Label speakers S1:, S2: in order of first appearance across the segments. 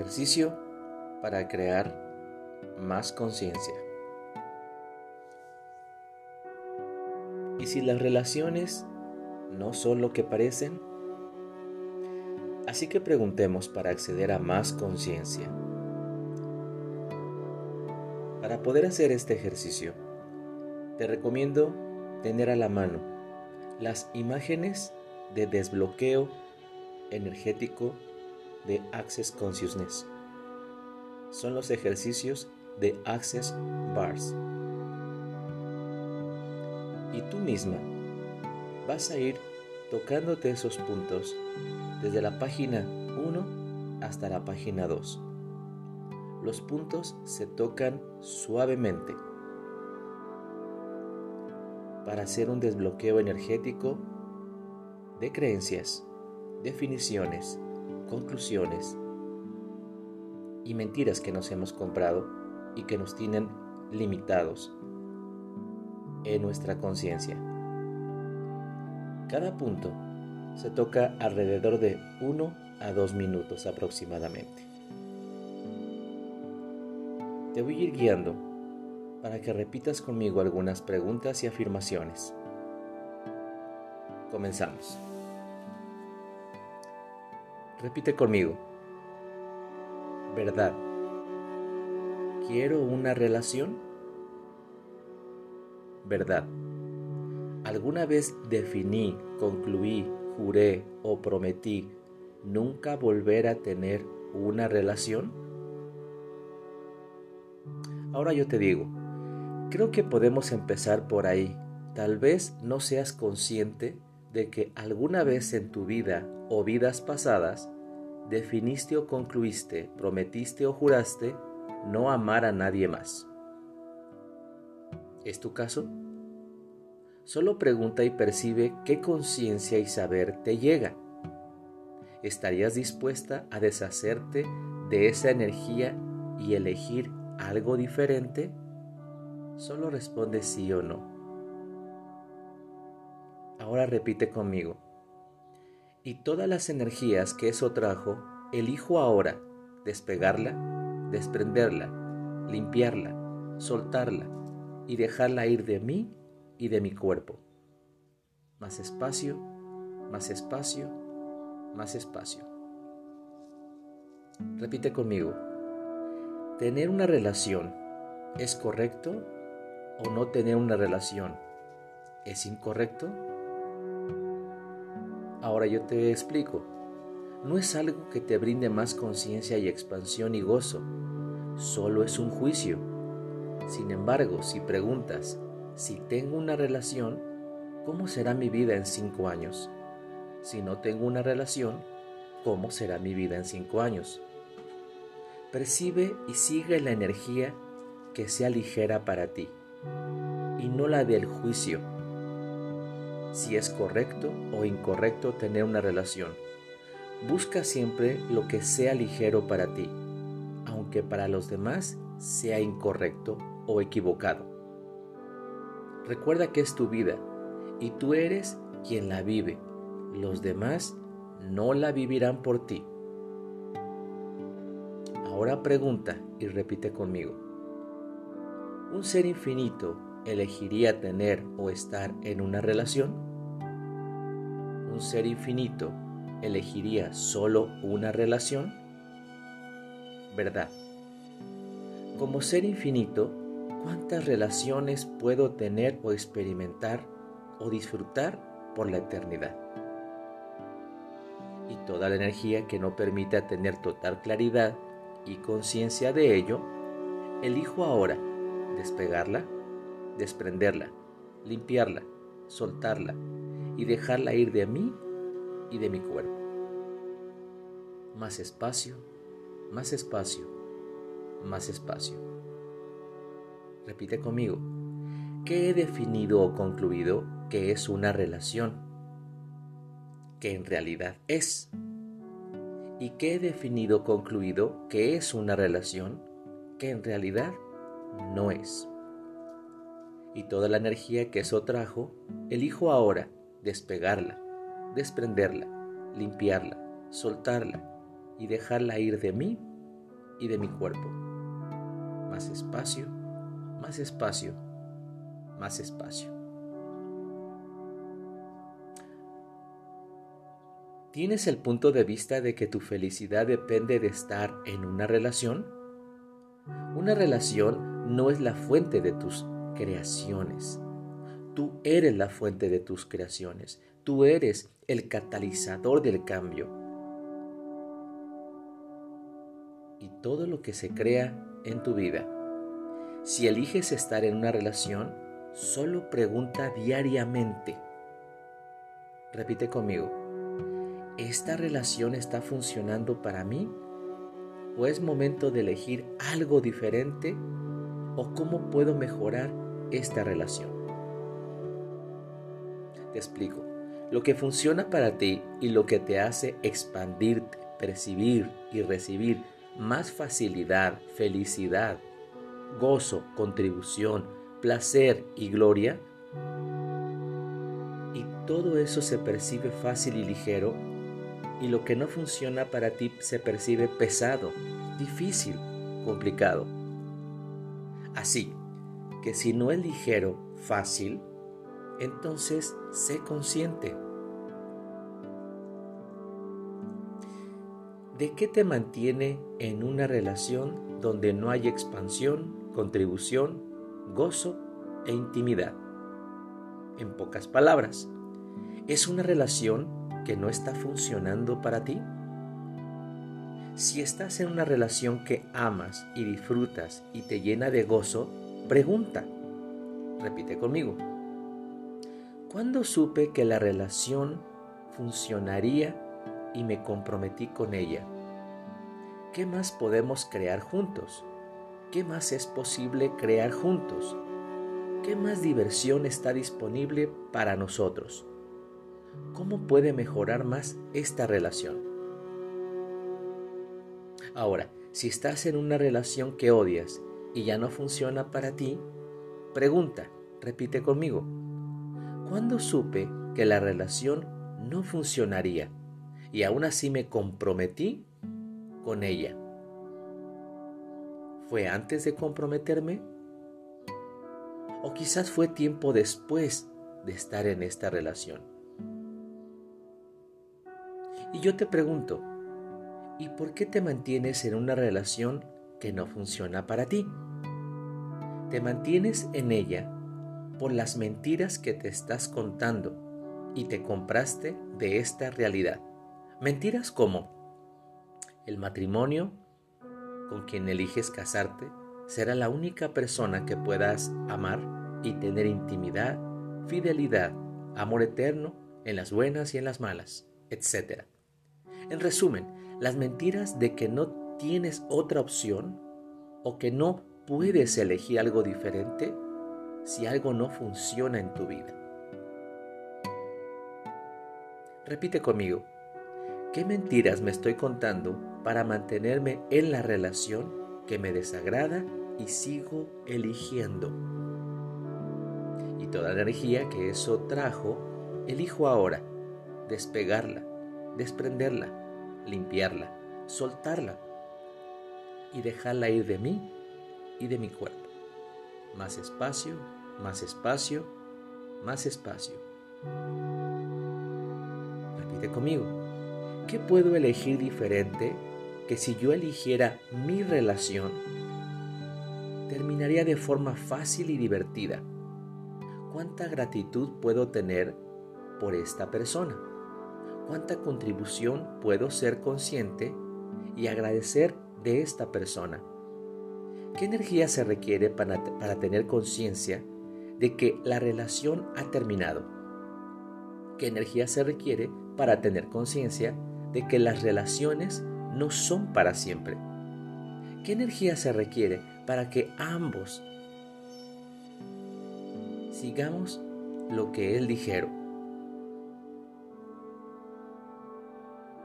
S1: Ejercicio para crear más conciencia. ¿Y si las relaciones no son lo que parecen? Así que preguntemos para acceder a más conciencia. Para poder hacer este ejercicio, te recomiendo tener a la mano las imágenes de desbloqueo energético de Access Consciousness. Son los ejercicios de Access Bars. Y tú misma vas a ir tocándote esos puntos desde la página 1 hasta la página 2. Los puntos se tocan suavemente para hacer un desbloqueo energético de creencias, definiciones, conclusiones y mentiras que nos hemos comprado y que nos tienen limitados en nuestra conciencia. Cada punto se toca alrededor de 1 a 2 minutos aproximadamente. Te voy a ir guiando para que repitas conmigo algunas preguntas y afirmaciones. Comenzamos. Repite conmigo. Verdad. ¿Quiero una relación? Verdad. ¿Alguna vez definí, concluí, juré o prometí nunca volver a tener una relación? Ahora yo te digo, creo que podemos empezar por ahí. Tal vez no seas consciente de que alguna vez en tu vida o vidas pasadas definiste o concluiste, prometiste o juraste no amar a nadie más. ¿Es tu caso? Solo pregunta y percibe qué conciencia y saber te llega. ¿Estarías dispuesta a deshacerte de esa energía y elegir algo diferente? Solo responde sí o no. Ahora repite conmigo. Y todas las energías que eso trajo, elijo ahora despegarla, desprenderla, limpiarla, soltarla y dejarla ir de mí y de mi cuerpo. Más espacio, más espacio, más espacio. Repite conmigo. ¿Tener una relación es correcto o no tener una relación es incorrecto? Ahora yo te explico. No es algo que te brinde más conciencia y expansión y gozo, solo es un juicio. Sin embargo, si preguntas, si tengo una relación, ¿cómo será mi vida en cinco años? Si no tengo una relación, ¿cómo será mi vida en cinco años? Percibe y sigue la energía que sea ligera para ti y no la del juicio si es correcto o incorrecto tener una relación. Busca siempre lo que sea ligero para ti, aunque para los demás sea incorrecto o equivocado. Recuerda que es tu vida y tú eres quien la vive. Los demás no la vivirán por ti. Ahora pregunta y repite conmigo. ¿Un ser infinito elegiría tener o estar en una relación? ¿Un ser infinito elegiría solo una relación? ¿Verdad? Como ser infinito, ¿cuántas relaciones puedo tener o experimentar o disfrutar por la eternidad? Y toda la energía que no permita tener total claridad y conciencia de ello, elijo ahora despegarla desprenderla, limpiarla, soltarla y dejarla ir de mí y de mi cuerpo. Más espacio, más espacio, más espacio. Repite conmigo. ¿Qué he definido o concluido que es una relación? Que en realidad es. ¿Y qué he definido o concluido que es una relación que en realidad no es? Y toda la energía que eso trajo, elijo ahora despegarla, desprenderla, limpiarla, soltarla y dejarla ir de mí y de mi cuerpo. Más espacio, más espacio, más espacio. ¿Tienes el punto de vista de que tu felicidad depende de estar en una relación? Una relación no es la fuente de tus creaciones. Tú eres la fuente de tus creaciones. Tú eres el catalizador del cambio. Y todo lo que se crea en tu vida. Si eliges estar en una relación, solo pregunta diariamente. Repite conmigo. ¿Esta relación está funcionando para mí? ¿O es momento de elegir algo diferente? ¿O cómo puedo mejorar esta relación? Te explico. Lo que funciona para ti y lo que te hace expandirte, percibir y recibir más facilidad, felicidad, gozo, contribución, placer y gloria. Y todo eso se percibe fácil y ligero y lo que no funciona para ti se percibe pesado, difícil, complicado. Así que si no es ligero, fácil, entonces sé consciente. ¿De qué te mantiene en una relación donde no hay expansión, contribución, gozo e intimidad? En pocas palabras, es una relación que no está funcionando para ti. Si estás en una relación que amas y disfrutas y te llena de gozo, pregunta. Repite conmigo. ¿Cuándo supe que la relación funcionaría y me comprometí con ella? ¿Qué más podemos crear juntos? ¿Qué más es posible crear juntos? ¿Qué más diversión está disponible para nosotros? ¿Cómo puede mejorar más esta relación? Ahora, si estás en una relación que odias y ya no funciona para ti, pregunta, repite conmigo, ¿Cuándo supe que la relación no funcionaría y aún así me comprometí con ella? ¿Fue antes de comprometerme? ¿O quizás fue tiempo después de estar en esta relación? Y yo te pregunto, ¿y por qué te mantienes en una relación que no funciona para ti? ¿Te mantienes en ella por las mentiras que te estás contando y te compraste de esta realidad. Mentiras como el matrimonio con quien eliges casarte será la única persona que puedas amar y tener intimidad, fidelidad, amor eterno en las buenas y en las malas, etc. En resumen, las mentiras de que no tienes otra opción o que no puedes elegir algo diferente si algo no funciona en tu vida. Repite conmigo, ¿qué mentiras me estoy contando para mantenerme en la relación que me desagrada y sigo eligiendo? Y toda la energía que eso trajo, elijo ahora despegarla, desprenderla, limpiarla, soltarla y dejarla ir de mí y de mi cuerpo. Más espacio, más espacio, más espacio. Repite conmigo. ¿Qué puedo elegir diferente que si yo eligiera mi relación, terminaría de forma fácil y divertida? ¿Cuánta gratitud puedo tener por esta persona? ¿Cuánta contribución puedo ser consciente y agradecer de esta persona? ¿Qué energía se requiere para, tener conciencia de que la relación ha terminado? ¿Qué energía se requiere para tener conciencia de que las relaciones no son para siempre? ¿Qué energía se requiere para que ambos sigamos lo que Él dijeron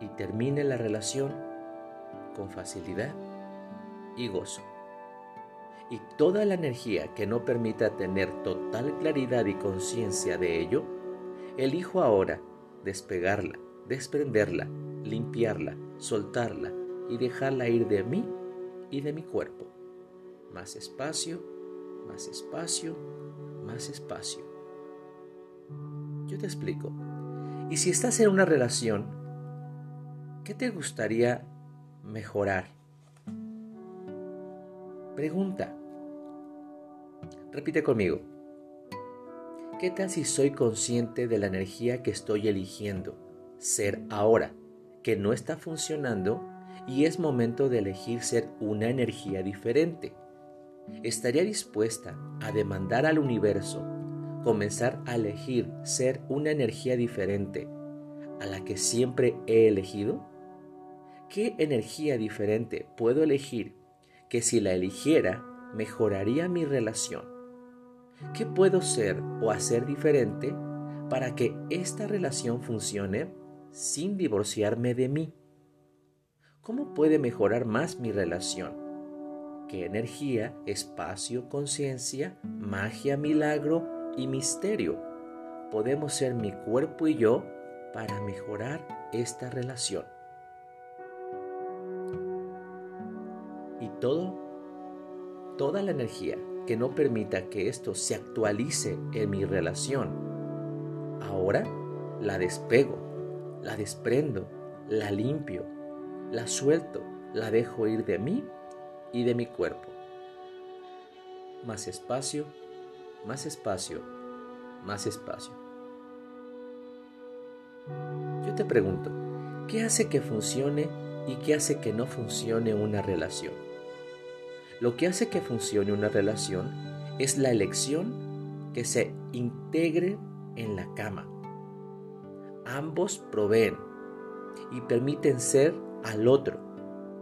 S1: y termine la relación con facilidad y gozo? y toda la energía que no permita tener total claridad y conciencia de ello, elijo ahora despegarla, desprenderla, limpiarla, soltarla y dejarla ir de mí y de mi cuerpo. Más espacio, más espacio, más espacio. Yo te explico. Y si estás en una relación, ¿qué te gustaría mejorar? Pregunta. Repite conmigo. ¿Qué tal si soy consciente de la energía que estoy eligiendo ser ahora, que no está funcionando y es momento de elegir ser una energía diferente? ¿Estaría dispuesta a demandar al universo comenzar a elegir ser una energía diferente a la que siempre he elegido? ¿Qué energía diferente puedo elegir que si la eligiera mejoraría mi relación? ¿Qué puedo ser o hacer diferente para que esta relación funcione sin divorciarme de mí? ¿Cómo puede mejorar más mi relación? ¿Qué energía, espacio, conciencia, magia, milagro y misterio podemos ser mi cuerpo y yo para mejorar esta relación? Todo, toda la energía que no permita que esto se actualice en mi relación. Ahora la despego, la desprendo, la limpio, la suelto, la dejo ir de mí y de mi cuerpo. Más espacio, más espacio, más espacio. Yo te pregunto, ¿qué hace que funcione y qué hace que no funcione una relación? Lo que hace que funcione una relación es la elección que se integre en la cama. Ambos proveen y permiten ser al otro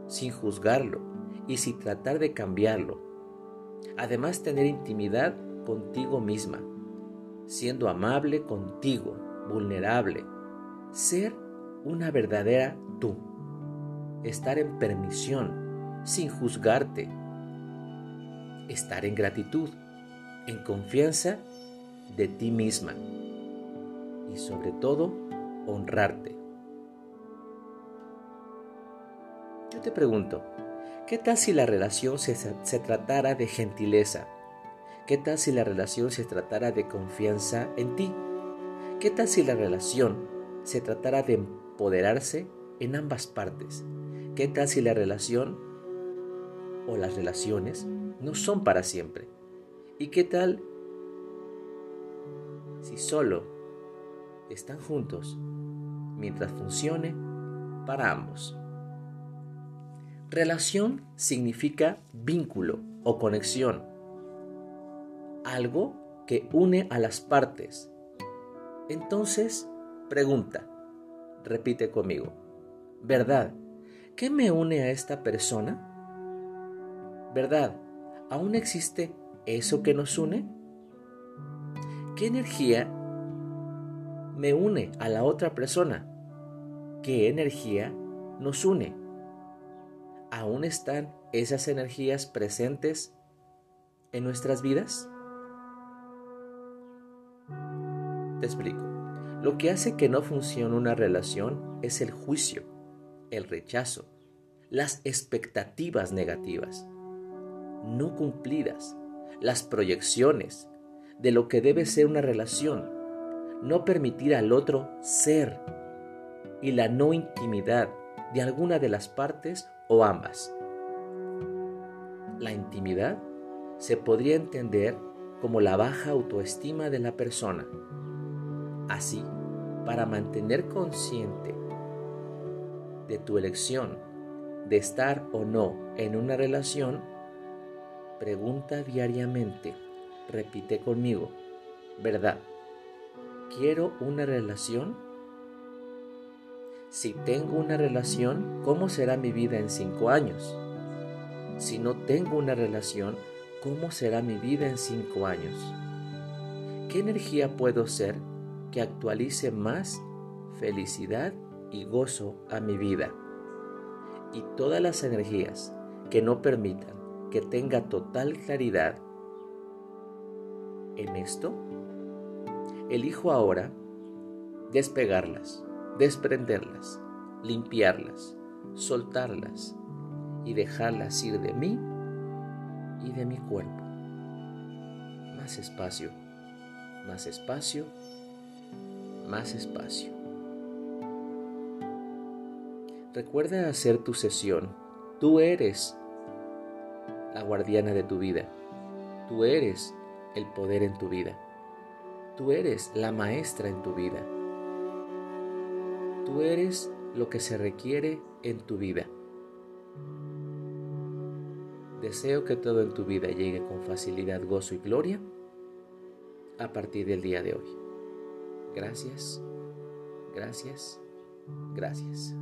S1: sin juzgarlo y sin tratar de cambiarlo. Además tener intimidad contigo misma, siendo amable contigo, vulnerable, ser una verdadera tú, estar en permisión, sin juzgarte, estar en gratitud, en confianza de ti misma y sobre todo honrarte. Yo te pregunto, ¿qué tal si la relación se, tratara de gentileza? ¿Qué tal si la relación se tratara de confianza en ti? ¿Qué tal si la relación se tratara de empoderarse en ambas partes? ¿Qué tal si la relación o las relaciones no son para siempre. ¿Y qué tal si solo están juntos mientras funcione para ambos? Relación significa vínculo o conexión, algo que une a las partes. Entonces, pregunta, repite conmigo, ¿verdad? ¿Qué me une a esta persona? ¿Verdad? ¿Aún existe eso que nos une? ¿Qué energía me une a la otra persona? ¿Qué energía nos une? ¿Aún están esas energías presentes en nuestras vidas? Te explico. Lo que hace que no funcione una relación es el juicio, el rechazo, las expectativas negativas no cumplidas, las proyecciones de lo que debe ser una relación, no permitir al otro ser y la no intimidad de alguna de las partes o ambas. La intimidad se podría entender como la baja autoestima de la persona. Así, para mantener consciente de tu elección de estar o no en una relación, Pregunta diariamente, repite conmigo, ¿verdad? ¿Quiero una relación? Si tengo una relación, ¿cómo será mi vida en cinco años? Si no tengo una relación, ¿cómo será mi vida en cinco años? ¿Qué energía puedo ser que actualice más felicidad y gozo a mi vida? Y todas las energías que no permitan que tenga total claridad en esto, elijo ahora despegarlas, desprenderlas, limpiarlas, soltarlas y dejarlas ir de mí y de mi cuerpo. Más espacio, más espacio, más espacio. Recuerda hacer tu sesión. Tú eres la guardiana de tu vida. Tú eres el poder en tu vida. Tú eres la maestra en tu vida. Tú eres lo que se requiere en tu vida. Deseo que todo en tu vida llegue con facilidad, gozo y gloria a partir del día de hoy. Gracias, gracias, gracias.